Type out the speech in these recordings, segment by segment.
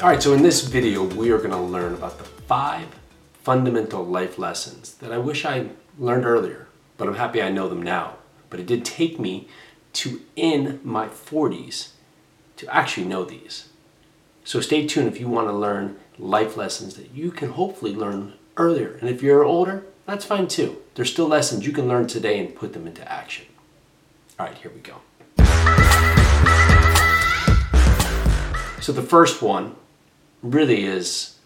All right, so in this video, we are gonna learn about the five fundamental life lessons that I wish I learned earlier, but I'm happy I know them now. But it did take me to in my 40s to actually know these. So stay tuned if you wanna learn life lessons that you can hopefully learn earlier. And if you're older, that's fine too. There's still lessons you can learn today and put them into action. All right, here we go. So the first one really is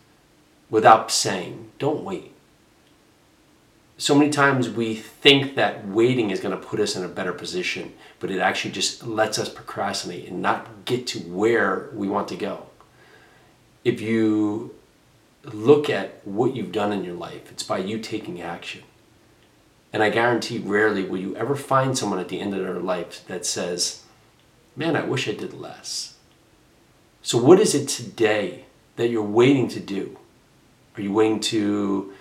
without saying, don't wait. So many times we think that waiting is going to put us in a better position, but it actually just lets us procrastinate and not get to where we want to go. If you look at what you've done in your life, it's by you taking action. And I guarantee rarely will you ever find someone at the end of their life that says, Man, I wish I did less. So, what is it today that you're waiting to do? Are you waiting to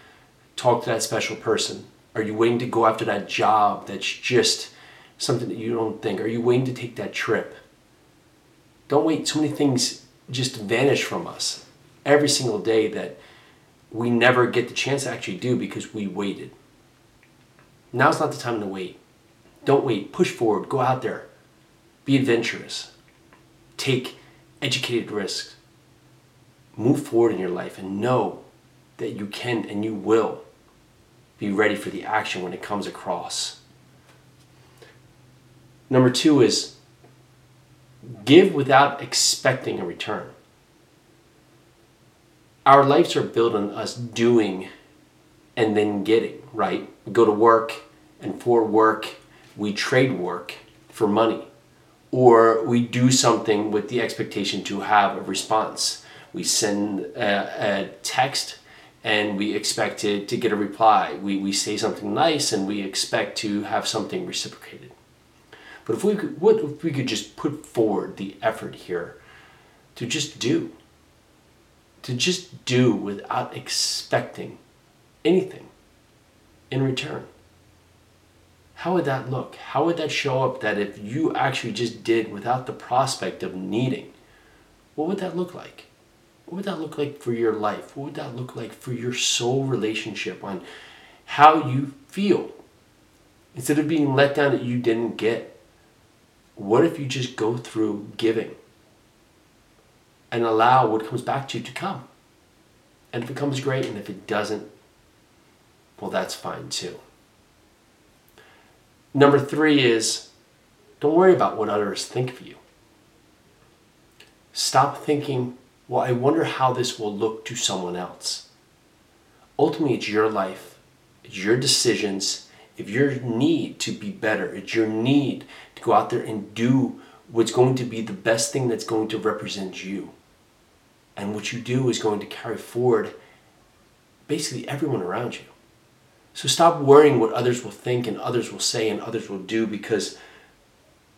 talk to that special person? Are you waiting to go after that job that's just something that you don't think? Are you waiting to take that trip? Don't wait. So many things just vanish from us every single day that we never get the chance to actually do because we waited. Now's not the time to wait. Don't wait. Push forward. Go out there. Be adventurous. Take educated risks move forward in your life and know that you can and you will be ready for the action when it comes across. Number two is give without expecting a return. Our lives are built on us doing and then getting, right? We go to work, and for work, we trade work for money. Or we do something with the expectation to have a response we send a, a text and we expect to, to get a reply. We, we say something nice and we expect to have something reciprocated. But if we could, what if we could just put forward the effort here to just do? To just do without expecting anything in return. How would that look? How would that show up that if you actually just did without the prospect of needing? What would that look like? What would that look like for your life? What would that look like for your soul relationship on how you feel? Instead of being let down that you didn't get, what if you just go through giving and allow what comes back to you to come? And if it comes great, and if it doesn't, well, that's fine too. Number three is don't worry about what others think of you. Stop thinking well, I wonder how this will look to someone else. Ultimately, it's your life, it's your decisions, if your need to be better, it's your need to go out there and do what's going to be the best thing that's going to represent you. And what you do is going to carry forward basically everyone around you. So stop worrying what others will think and others will say and others will do because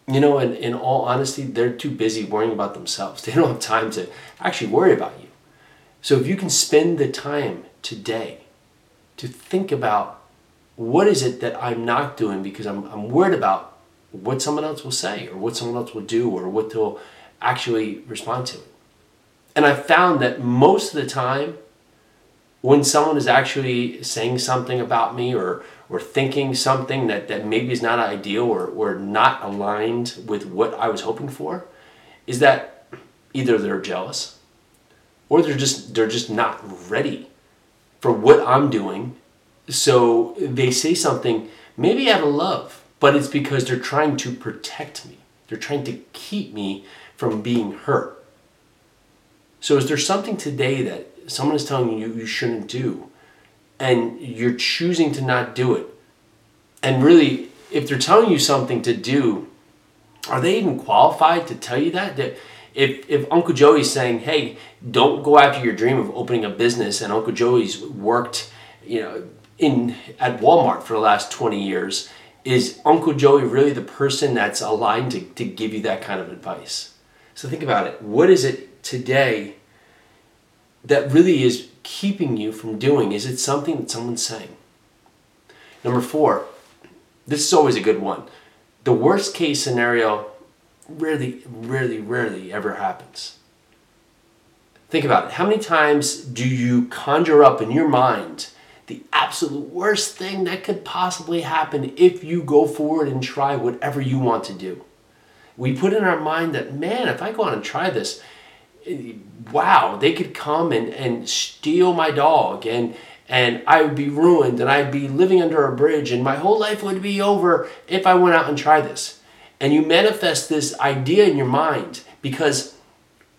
you know, and in all honesty, they're too busy worrying about themselves. They don't have time to actually worry about you. So if you can spend the time today to think about what is it that I'm not doing because I'm, I'm worried about what someone else will say or what someone else will do or what they'll actually respond to. And I found that most of the time, when someone is actually saying something about me or or thinking something that, that maybe is not ideal or, or not aligned with what I was hoping for is that either they're jealous or they're just they're just not ready for what I'm doing. So they say something maybe out of love, but it's because they're trying to protect me. They're trying to keep me from being hurt. So is there something today that someone is telling you you shouldn't do? And you're choosing to not do it. And really, if they're telling you something to do, are they even qualified to tell you that? That if, if Uncle Joey's saying, hey, don't go after your dream of opening a business, and Uncle Joey's worked, you know, in at Walmart for the last 20 years, is Uncle Joey really the person that's aligned to, to give you that kind of advice? So think about it. What is it today that really is keeping you from doing? Is it something that someone's saying? Number four, this is always a good one. The worst case scenario rarely, rarely, rarely ever happens. Think about it. How many times do you conjure up in your mind the absolute worst thing that could possibly happen if you go forward and try whatever you want to do? We put in our mind that, man, if I go on and try this, wow, they could come and, and steal my dog and and I would be ruined and I'd be living under a bridge and my whole life would be over if I went out and tried this. And you manifest this idea in your mind because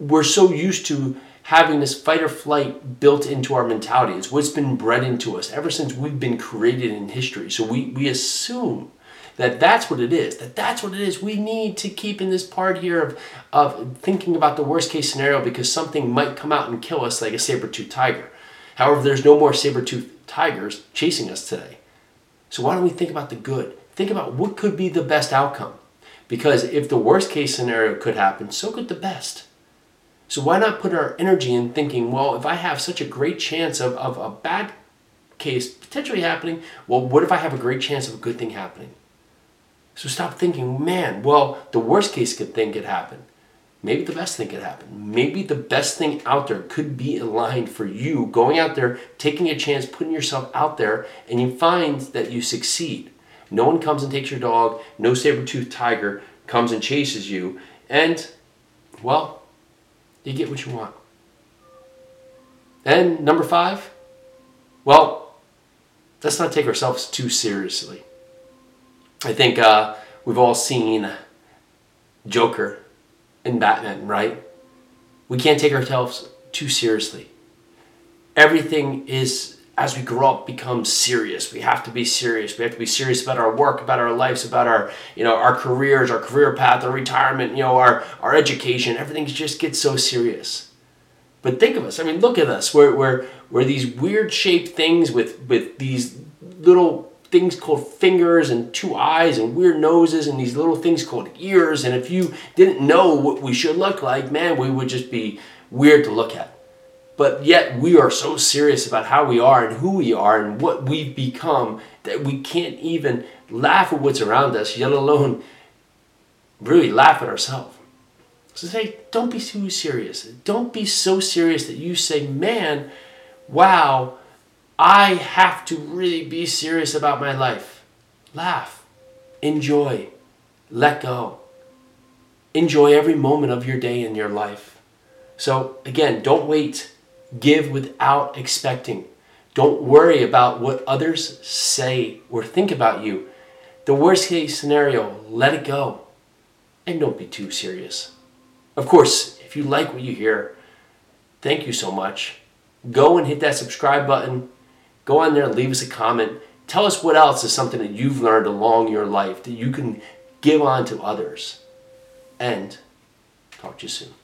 we're so used to having this fight or flight built into our mentality. It's what's been bred into us ever since we've been created in history. So we, we assume that that's what it is, that that's what it is. We need to keep in this part here of, of thinking about the worst case scenario because something might come out and kill us like a saber-tooth tiger. However, there's no more saber-tooth tigers chasing us today. So why don't we think about the good? Think about what could be the best outcome. Because if the worst case scenario could happen, so could the best. So why not put our energy in thinking, well, if I have such a great chance of, of a bad case potentially happening, well, what if I have a great chance of a good thing happening? So stop thinking, man, well, the worst case could thing could happen. Maybe the best thing could happen. Maybe the best thing out there could be aligned for you going out there, taking a chance, putting yourself out there, and you find that you succeed. No one comes and takes your dog, no saber-toothed tiger comes and chases you, and, well, you get what you want. And number five, well, let's not take ourselves too seriously. I think uh, we've all seen Joker in Batman, right? We can't take ourselves too seriously. Everything is, as we grow up, becomes serious. We have to be serious. We have to be serious about our work, about our lives, about our, you know, our careers, our career path, our retirement, you know, our, our education. Everything just gets so serious. But think of us. I mean, look at us. We're, we're, we're these weird shaped things with, with these little things called fingers and two eyes and weird noses and these little things called ears. And if you didn't know what we should look like, man, we would just be weird to look at. But yet we are so serious about how we are and who we are and what we've become that we can't even laugh at what's around us, let alone really laugh at ourselves. So say, don't be too serious. Don't be so serious that you say, man, wow, I have to really be serious about my life. Laugh, enjoy, let go. Enjoy every moment of your day in your life. So, again, don't wait. Give without expecting. Don't worry about what others say or think about you. The worst case scenario, let it go. And don't be too serious. Of course, if you like what you hear, thank you so much. Go and hit that subscribe button Go on there leave us a comment. Tell us what else is something that you've learned along your life that you can give on to others. And talk to you soon.